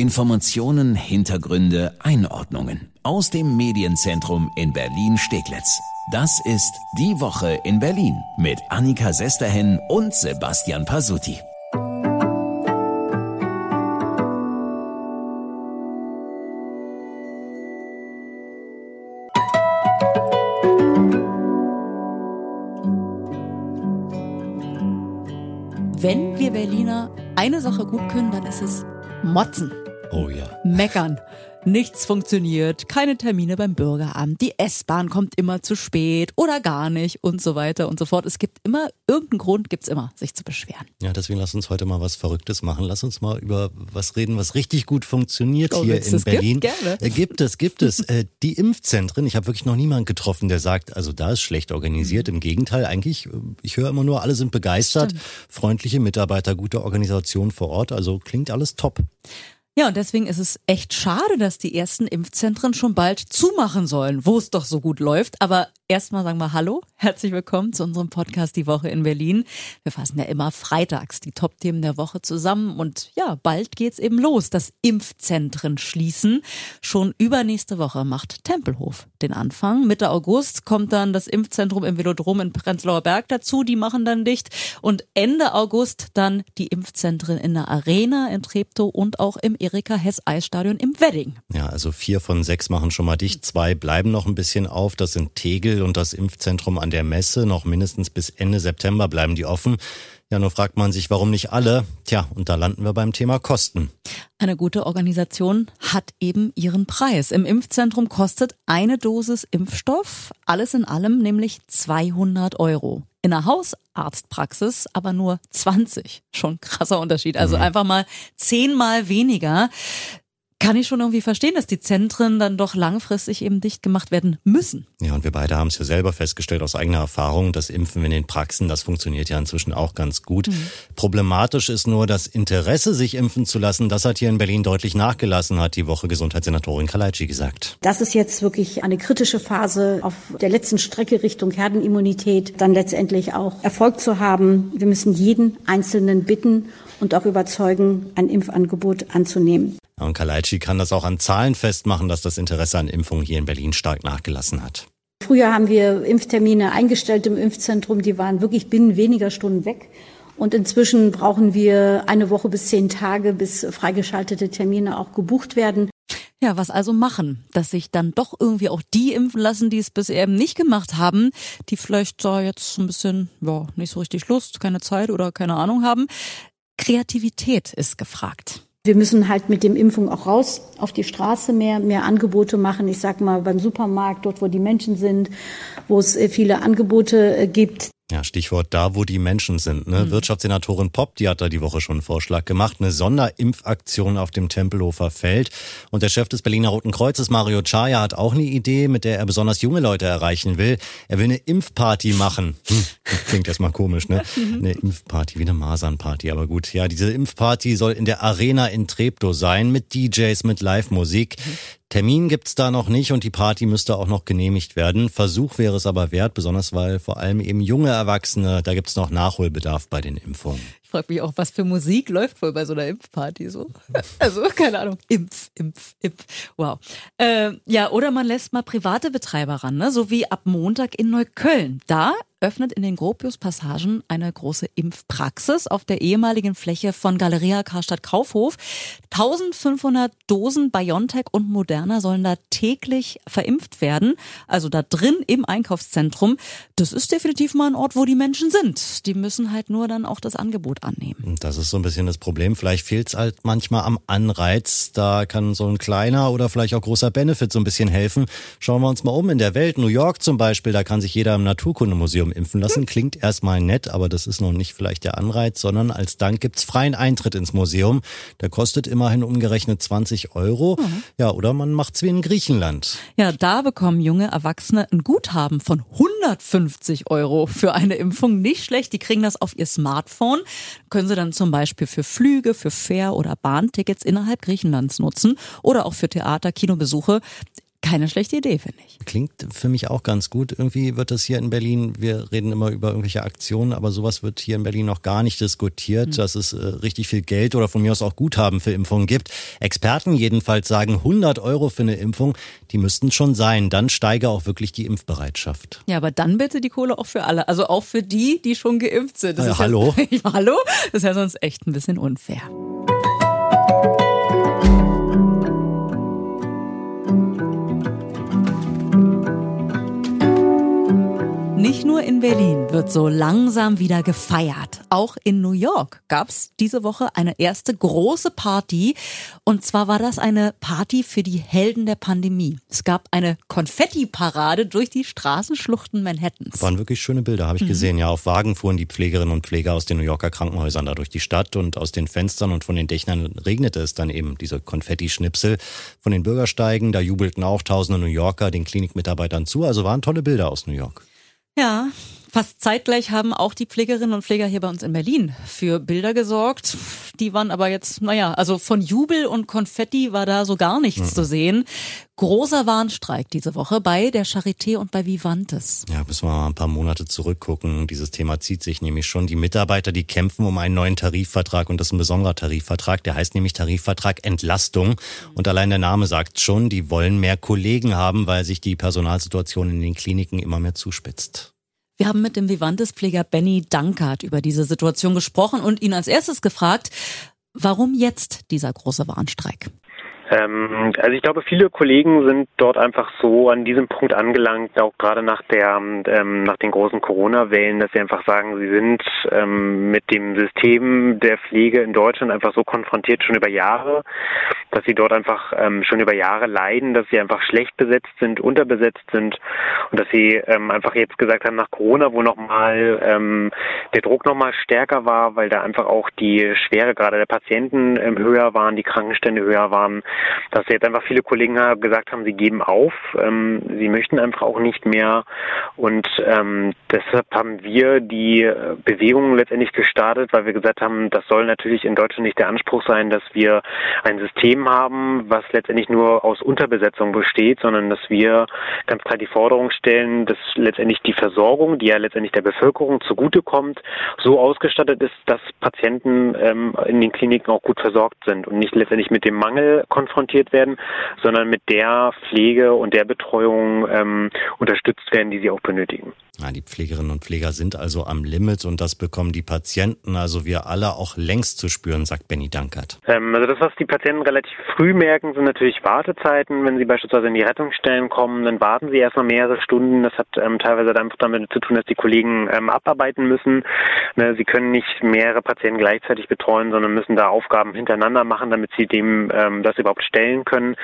Informationen, Hintergründe, Einordnungen aus dem Medienzentrum in Berlin-Steglitz. Das ist Die Woche in Berlin mit Annika Sesterhen und Sebastian Pasuti. Wenn wir Berliner eine Sache gut können, dann ist es motzen. Oh ja. Meckern. Nichts funktioniert, keine Termine beim Bürgeramt, die S-Bahn kommt immer zu spät oder gar nicht und so weiter und so fort. Es gibt immer irgendeinen Grund, gibt's immer, sich zu beschweren. Ja, deswegen lass uns heute mal was Verrücktes machen. Lass uns mal über was reden, was richtig gut funktioniert Oh, hier in das Berlin. gibt, gerne. Äh, gibt es, gibt es. Äh, die Impfzentren. Ich habe wirklich noch niemanden getroffen, der sagt, also da ist schlecht organisiert. Mhm. Im Gegenteil, eigentlich, äh, ich höre immer nur, alle sind begeistert, freundliche Mitarbeiter, gute Organisation vor Ort. Also klingt alles top. Ja, und deswegen ist es echt schade, dass die ersten Impfzentren schon bald zumachen sollen, wo es doch so gut läuft. Aber erstmal sagen wir Hallo, herzlich willkommen zu unserem Podcast Die Woche in Berlin. Wir fassen ja immer freitags die Top-Themen der Woche zusammen und ja, bald geht's eben los, dass Impfzentren schließen. Schon übernächste Woche macht Tempelhof den Anfang. Mitte August kommt dann das Impfzentrum im Velodrom in Prenzlauer Berg dazu, die machen dann dicht. Und Ende August dann die Impfzentren in der Arena in Treptow und auch im Erika-Hess-Eisstadion im Wedding. Ja, also vier von sechs machen schon mal dicht, zwei bleiben noch ein bisschen auf. Das sind Tegel und das Impfzentrum an der Messe. Noch mindestens bis Ende September bleiben die offen. Ja, nur fragt man sich, warum nicht alle? Tja, und da landen wir beim Thema Kosten. Eine gute Organisation hat eben ihren Preis. Im Impfzentrum kostet eine Dosis Impfstoff alles in allem nämlich 200 Euro. In der Hausarztpraxis aber nur 20. Schon krasser Unterschied. Also einfach mal zehnmal weniger. Kann ich schon irgendwie verstehen, dass die Zentren dann doch langfristig eben dicht gemacht werden müssen. Ja, und wir beide haben es ja selber festgestellt aus eigener Erfahrung. Das Impfen in den Praxen, das funktioniert ja inzwischen auch ganz gut. Problematisch ist nur das Interesse, sich impfen zu lassen. Das hat hier in Berlin deutlich nachgelassen, hat die Woche Gesundheitssenatorin Kalaitschi gesagt. Das ist jetzt wirklich eine kritische Phase auf der letzten Strecke Richtung Herdenimmunität, dann letztendlich auch Erfolg zu haben. Wir müssen jeden Einzelnen bitten und auch überzeugen, ein Impfangebot anzunehmen. Und Kalaitschi kann das auch an Zahlen festmachen, dass das Interesse an Impfungen hier in Berlin stark nachgelassen hat. Früher haben wir Impftermine eingestellt im Impfzentrum, die waren wirklich binnen weniger Stunden weg. Und inzwischen brauchen wir eine Woche bis zehn Tage, bis freigeschaltete Termine auch gebucht werden. Ja, was also machen? Dass sich dann doch irgendwie auch die impfen lassen, die es bisher eben nicht gemacht haben, die vielleicht da jetzt ein bisschen, ja, nicht so richtig Lust, keine Zeit oder keine Ahnung haben. Kreativität ist gefragt. Wir müssen halt mit dem Impfung auch raus auf die Straße mehr, mehr Angebote machen. Ich sag mal beim Supermarkt, dort wo die Menschen sind, wo es äh, viele Angebote äh, gibt. Ja, Stichwort da, wo die Menschen sind. Ne? Wirtschaftssenatorin Popp, die hat da die Woche schon einen Vorschlag gemacht. Eine Sonderimpfaktion auf dem Tempelhofer Feld. Und der Chef des Berliner Roten Kreuzes, Mario Chaya, hat auch eine Idee, mit der er besonders junge Leute erreichen will. Er will eine Impfparty machen. Hm, klingt erstmal komisch, ne? Eine Impfparty, wie eine Masernparty. Aber gut, ja, diese Impfparty soll in der Arena in Treptow sein, mit DJs, mit Live-Musik. Termin gibt's da noch nicht und die Party müsste auch noch genehmigt werden. Versuch wäre es aber wert, besonders weil vor allem eben junge Erwachsene, da gibt's noch Nachholbedarf bei den Impfungen. Ich frage mich auch, was für Musik läuft wohl bei so einer Impfparty so? Also, keine Ahnung. Impf, Impf, Impf. Wow. Äh, ja, oder man lässt mal private Betreiber ran, ne? so wie ab Montag in Neukölln. Da öffnet in den Gropius-Passagen eine große Impfpraxis auf der ehemaligen Fläche von Galeria Karstadt Kaufhof. 1500 Dosen BioNTech und Moderna sollen da täglich verimpft werden. Also da drin im Einkaufszentrum. Das ist definitiv mal ein Ort, wo die Menschen sind. Die müssen halt nur dann auch das Angebot annehmen. Das ist so ein bisschen das Problem. Vielleicht fehlt's halt manchmal am Anreiz. Da kann so ein kleiner oder vielleicht auch großer Benefit so ein bisschen helfen. Schauen wir uns mal um in der Welt. New York zum Beispiel, da kann sich jeder im Naturkundemuseum impfen lassen. Klingt erstmal nett, aber das ist noch nicht vielleicht der Anreiz, sondern als Dank gibt's freien Eintritt ins Museum. Der kostet immerhin umgerechnet 20 Euro. Ja, oder man macht's wie in Griechenland. Ja, da bekommen junge Erwachsene ein Guthaben von 150 Euro für eine Impfung. Nicht schlecht. Die kriegen das auf ihr Smartphone. Können sie dann zum Beispiel für Flüge, für Fähr- oder Bahntickets innerhalb Griechenlands nutzen oder auch für Theater, Kinobesuche. Keine schlechte Idee, finde ich. Klingt für mich auch ganz gut. Irgendwie wird das hier in Berlin, wir reden immer über irgendwelche Aktionen, aber sowas wird hier in Berlin noch gar nicht diskutiert, mhm. dass es äh, richtig viel Geld oder von mir aus auch Guthaben für Impfungen gibt. Experten jedenfalls sagen 100 Euro für eine Impfung, die müssten schon sein. Dann steige auch wirklich die Impfbereitschaft. Ja, aber dann bitte die Kohle auch für alle. Also auch für die, die schon geimpft sind. Das ja, hallo? Ja, hallo? Das ist ja sonst echt ein bisschen unfair. Nicht nur in Berlin wird so langsam wieder gefeiert. Auch in New York gab es diese Woche eine erste große Party. Und zwar war das eine Party für die Helden der Pandemie. Es gab eine Konfetti-Parade durch die Straßenschluchten Manhattans. Waren wirklich schöne Bilder, habe ich mhm. gesehen. Ja, auf Wagen fuhren die Pflegerinnen und Pfleger aus den New Yorker Krankenhäusern da durch die Stadt und aus den Fenstern und von den Dächern regnete es dann eben diese Konfetti-Schnipsel von den Bürgersteigen. Da jubelten auch tausende New Yorker den Klinikmitarbeitern zu. Also waren tolle Bilder aus New York. Ja, fast zeitgleich haben auch die Pflegerinnen und Pfleger hier bei uns in Berlin für Bilder gesorgt. Die waren aber jetzt, naja, also von Jubel und Konfetti war da so gar nichts mhm. zu sehen. Großer Warnstreik diese Woche bei der Charité und bei Vivantes. Ja, müssen wir mal ein paar Monate zurückgucken. Dieses Thema zieht sich nämlich schon. Die Mitarbeiter, die kämpfen um einen neuen Tarifvertrag und das ist ein besonderer Tarifvertrag. Der heißt nämlich Tarifvertrag Entlastung. Und allein der Name sagt schon, die wollen mehr Kollegen haben, weil sich die Personalsituation in den Kliniken immer mehr zuspitzt. Wir haben mit dem Vivantes-Pfleger Benny Dankert über diese Situation gesprochen und ihn als erstes gefragt, warum jetzt dieser große Warnstreik? Ähm, also ich glaube, viele Kollegen sind dort einfach so an diesem Punkt angelangt, auch gerade nach der ähm, nach den großen Corona-Wellen, dass sie einfach sagen, sie sind ähm, mit dem System der Pflege in Deutschland einfach so konfrontiert schon über Jahre, dass sie dort einfach ähm, schon über Jahre leiden, dass sie einfach schlecht besetzt sind, unterbesetzt sind und dass sie ähm, einfach jetzt gesagt haben nach Corona, wo nochmal ähm, der Druck nochmal stärker war, weil da einfach auch die Schwere gerade der Patienten ähm, höher waren, die Krankenstände höher waren, dass jetzt einfach viele Kollegen gesagt haben, sie geben auf, ähm, sie möchten einfach auch nicht mehr. Und ähm, deshalb haben wir die Bewegung letztendlich gestartet, weil wir gesagt haben, das soll natürlich in Deutschland nicht der Anspruch sein, dass wir ein System haben, was letztendlich nur aus Unterbesetzung besteht, sondern dass wir ganz klar die Forderung stellen, dass letztendlich die Versorgung, die ja letztendlich der Bevölkerung zugutekommt, so ausgestattet ist, dass Patienten ähm, in den Kliniken auch gut versorgt sind und nicht letztendlich mit dem Mangel konfrontiert konfrontiert werden, sondern mit der Pflege und der Betreuung ähm, unterstützt werden, die sie auch benötigen. Ja, die Pflegerinnen und Pfleger sind also am Limit und das bekommen die Patienten, also wir alle auch längst zu spüren, sagt Benny Dankert. Ähm, also das, was die Patienten relativ früh merken, sind natürlich Wartezeiten. Wenn sie beispielsweise in die Rettungsstellen kommen, dann warten sie erstmal mehrere Stunden. Das hat ähm, teilweise einfach damit zu tun, dass die Kollegen ähm, abarbeiten müssen. Ne, sie können nicht mehrere Patienten gleichzeitig betreuen, sondern müssen da Aufgaben hintereinander machen, damit sie dem ähm, das überhaupt stellen können.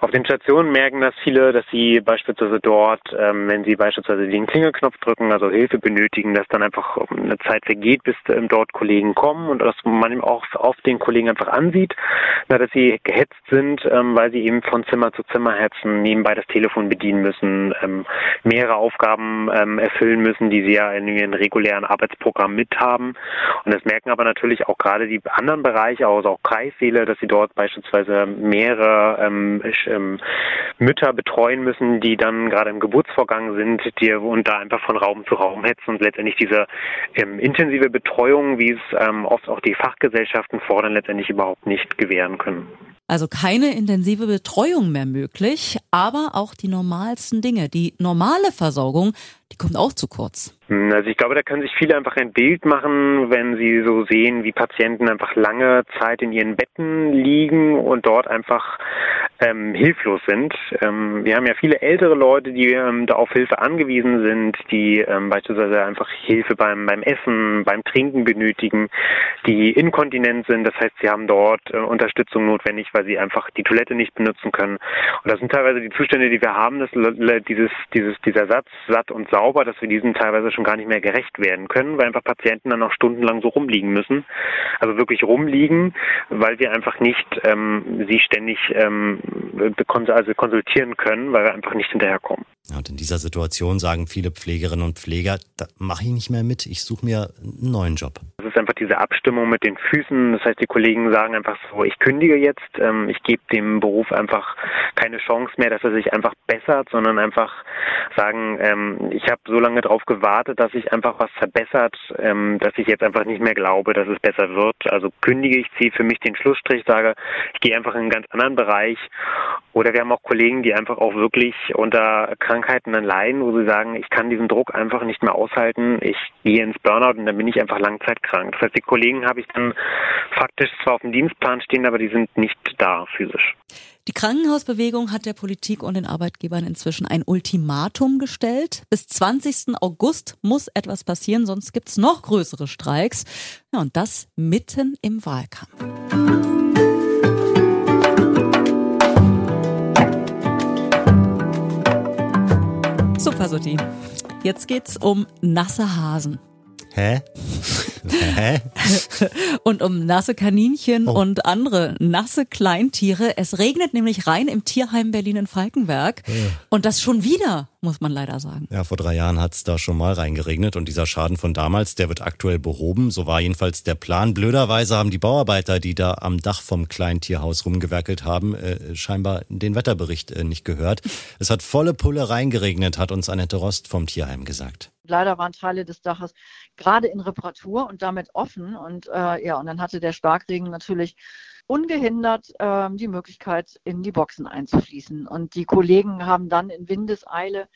Auf den Stationen merken das viele, dass sie beispielsweise dort, ähm, wenn sie beispielsweise den Klingelknopf Knopf drücken, also Hilfe benötigen, dass dann einfach eine Zeit vergeht, bis ähm, dort Kollegen kommen und dass man eben auch oft den Kollegen einfach ansieht, dass sie gehetzt sind, ähm, weil sie eben von Zimmer zu Zimmer hetzen, nebenbei das Telefon bedienen müssen, ähm, mehrere Aufgaben ähm, erfüllen müssen, die sie ja in ihren regulären Arbeitsprogramm mithaben. Und das merken aber natürlich auch gerade die anderen Bereiche, also auch Kreissäle, dass sie dort beispielsweise mehrere ähm, ähm, Mütter betreuen müssen, die dann gerade im Geburtsvorgang sind, die und da einfach von Raum zu Raum hetzen und letztendlich diese ähm, intensive Betreuung, wie es ähm, oft auch die Fachgesellschaften fordern, letztendlich überhaupt nicht gewähren können. Also keine intensive Betreuung mehr möglich, aber auch die normalsten Dinge, die normale Versorgung, die kommt auch zu kurz. Hm, also ich glaube, da können sich viele einfach ein Bild machen, wenn sie so sehen, wie Patienten einfach lange Zeit in ihren Betten liegen und dort einfach ähm, hilflos sind. Ähm, wir haben ja viele ältere Leute, die ähm, da auf Hilfe angewiesen sind, die ähm, beispielsweise einfach Hilfe beim, beim Essen, beim Trinken benötigen, die inkontinent sind. Das heißt, sie haben dort äh, Unterstützung notwendig, weil sie einfach die Toilette nicht benutzen können. Und das sind teilweise die Zustände, die wir haben, dass dieses, dieses, dieser Satz satt und sauber, dass wir diesen teilweise schon gar nicht mehr gerecht werden können, weil einfach Patienten dann auch stundenlang so rumliegen müssen. Also wirklich rumliegen, weil wir einfach nicht ähm, sie ständig ähm, also konsultieren können, weil wir einfach nicht hinterherkommen. Und in dieser Situation sagen viele Pflegerinnen und Pfleger, da mache ich nicht mehr mit, ich suche mir einen neuen Job. Es ist einfach diese Abstimmung mit den Füßen. Das heißt, die Kollegen sagen einfach so, ich kündige jetzt, ähm, ich gebe dem Beruf einfach keine Chance mehr, dass er sich einfach bessert, sondern einfach sagen, ähm, ich habe so lange darauf gewartet, dass sich einfach was verbessert, ähm, dass ich jetzt einfach nicht mehr glaube, dass es besser wird. Also kündige ich, ziehe für mich den Schlussstrich, sage, ich gehe einfach in einen ganz anderen Bereich. Oder wir haben auch Kollegen, die einfach auch wirklich unter Krankheiten dann leiden, wo sie sagen, ich kann diesen Druck einfach nicht mehr aushalten, ich gehe ins Burnout und dann bin ich einfach langzeitkrank. Das heißt, die Kollegen habe ich dann faktisch zwar auf dem Dienstplan stehen, aber die sind nicht da physisch. Die Krankenhausbewegung hat der Politik und den Arbeitgebern inzwischen ein Ultimatum gestellt. Bis 20. August muss etwas passieren, sonst gibt's noch größere Streiks. Ja, und das mitten im Wahlkampf. So, Pasotti. Jetzt geht's um nasse Hasen. Hä? Hä? und um nasse Kaninchen Oh. und andere nasse Kleintiere. Es regnet nämlich rein im Tierheim Berlin in Falkenberg. Und das schon wieder, muss man leider sagen. Ja, vor drei Jahren hat's da schon mal reingeregnet und dieser Schaden von damals, der wird aktuell behoben. So war jedenfalls der Plan. Blöderweise haben die Bauarbeiter, die da am Dach vom Kleintierhaus rumgewerkelt haben, äh, scheinbar den Wetterbericht äh, nicht gehört. Es hat volle Pulle reingeregnet, hat uns Annette Rost vom Tierheim gesagt. Leider waren Teile des Daches gerade in Reparatur und damit offen. Und äh, ja, und dann hatte der Starkregen natürlich ungehindert ähm, die Möglichkeit, in die Boxen einzufließen. Und die Kollegen haben dann in Windeseile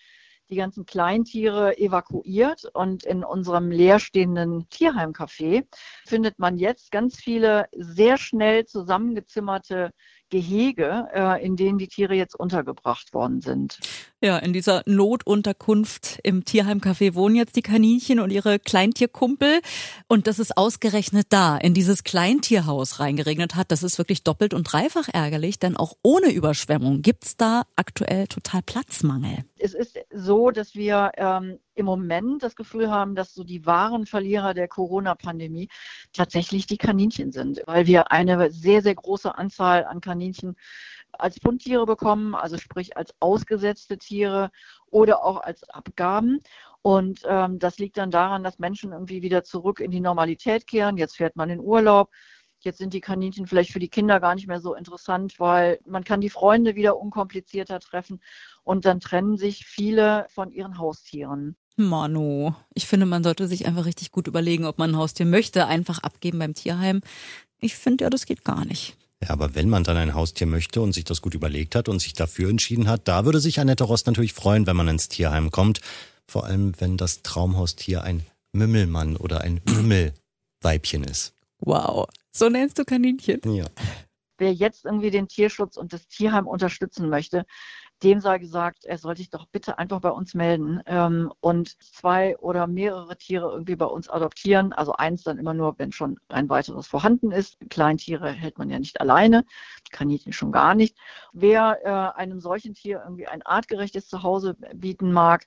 die ganzen Kleintiere evakuiert und in unserem leerstehenden Tierheimcafé findet man jetzt ganz viele sehr schnell zusammengezimmerte Gehege, äh, in denen die Tiere jetzt untergebracht worden sind. Ja, in dieser Notunterkunft im Tierheimcafé wohnen jetzt die Kaninchen und ihre Kleintierkumpel. Und dass es ausgerechnet da in dieses Kleintierhaus reingeregnet hat, das ist wirklich doppelt und dreifach ärgerlich, denn auch ohne Überschwemmung gibt's da aktuell total Platzmangel. Es ist so, dass wir ähm, im Moment das Gefühl haben, dass so die wahren Verlierer der Corona-Pandemie tatsächlich die Kaninchen sind, weil wir eine sehr, sehr große Anzahl an Kaninchen als Fundtiere bekommen, also sprich als ausgesetzte Tiere oder auch als Abgaben. Und ähm, das liegt dann daran, dass Menschen irgendwie wieder zurück in die Normalität kehren. Jetzt fährt man in Urlaub. Jetzt sind die Kaninchen vielleicht für die Kinder gar nicht mehr so interessant, weil man kann die Freunde wieder unkomplizierter treffen und dann trennen sich viele von ihren Haustieren. Manu, ich finde, man sollte sich einfach richtig gut überlegen, ob man ein Haustier möchte, einfach abgeben beim Tierheim. Ich finde ja, das geht gar nicht. Ja, aber wenn man dann ein Haustier möchte und sich das gut überlegt hat und sich dafür entschieden hat, da würde sich Annette Rost natürlich freuen, wenn man ins Tierheim kommt. Vor allem, wenn das Traumhaustier ein Mümmelmann oder ein Mümmelweibchen ist. Wow. So nennst du Kaninchen? Ja. Wer jetzt irgendwie den Tierschutz und das Tierheim unterstützen möchte, dem sei gesagt, er soll sich doch bitte einfach bei uns melden ähm, und zwei oder mehrere Tiere irgendwie bei uns adoptieren. Also eins dann immer nur, wenn schon ein weiteres vorhanden ist. Kleintiere hält man ja nicht alleine, Kaninchen schon gar nicht. Wer äh, einem solchen Tier irgendwie ein artgerechtes Zuhause bieten mag,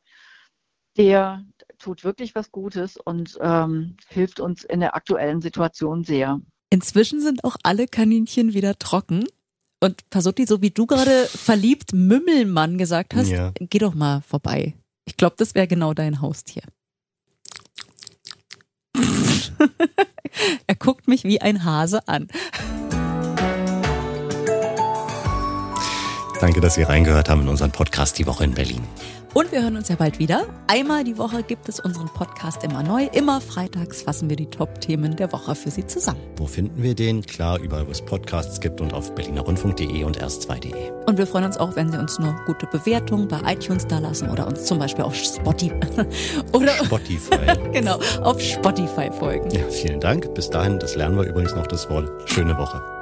der tut wirklich was Gutes und ähm, hilft uns in der aktuellen Situation sehr. Inzwischen sind auch alle Kaninchen wieder trocken. Und Pasotti, so wie du gerade verliebt Mümmelmann gesagt hast, Ja. geh doch mal vorbei. Ich glaube, das wäre genau dein Haustier. er guckt mich wie ein Hase an. Danke, dass Sie reingehört haben in unseren Podcast Die Woche in Berlin. Und wir hören uns ja bald wieder. Einmal die Woche gibt es unseren Podcast immer neu. Immer freitags fassen wir die Top-Themen der Woche für Sie zusammen. Wo finden wir den? Klar, überall, wo es Podcasts gibt und auf berlinerrundfunk.de und erst2.de. Und wir freuen uns auch, wenn Sie uns eine gute Bewertung bei iTunes da lassen oder uns zum Beispiel auf Spotify oder Spotify. genau auf Spotify folgen. Ja, vielen Dank. Bis dahin, das lernen wir übrigens noch das Wort. Schöne Woche.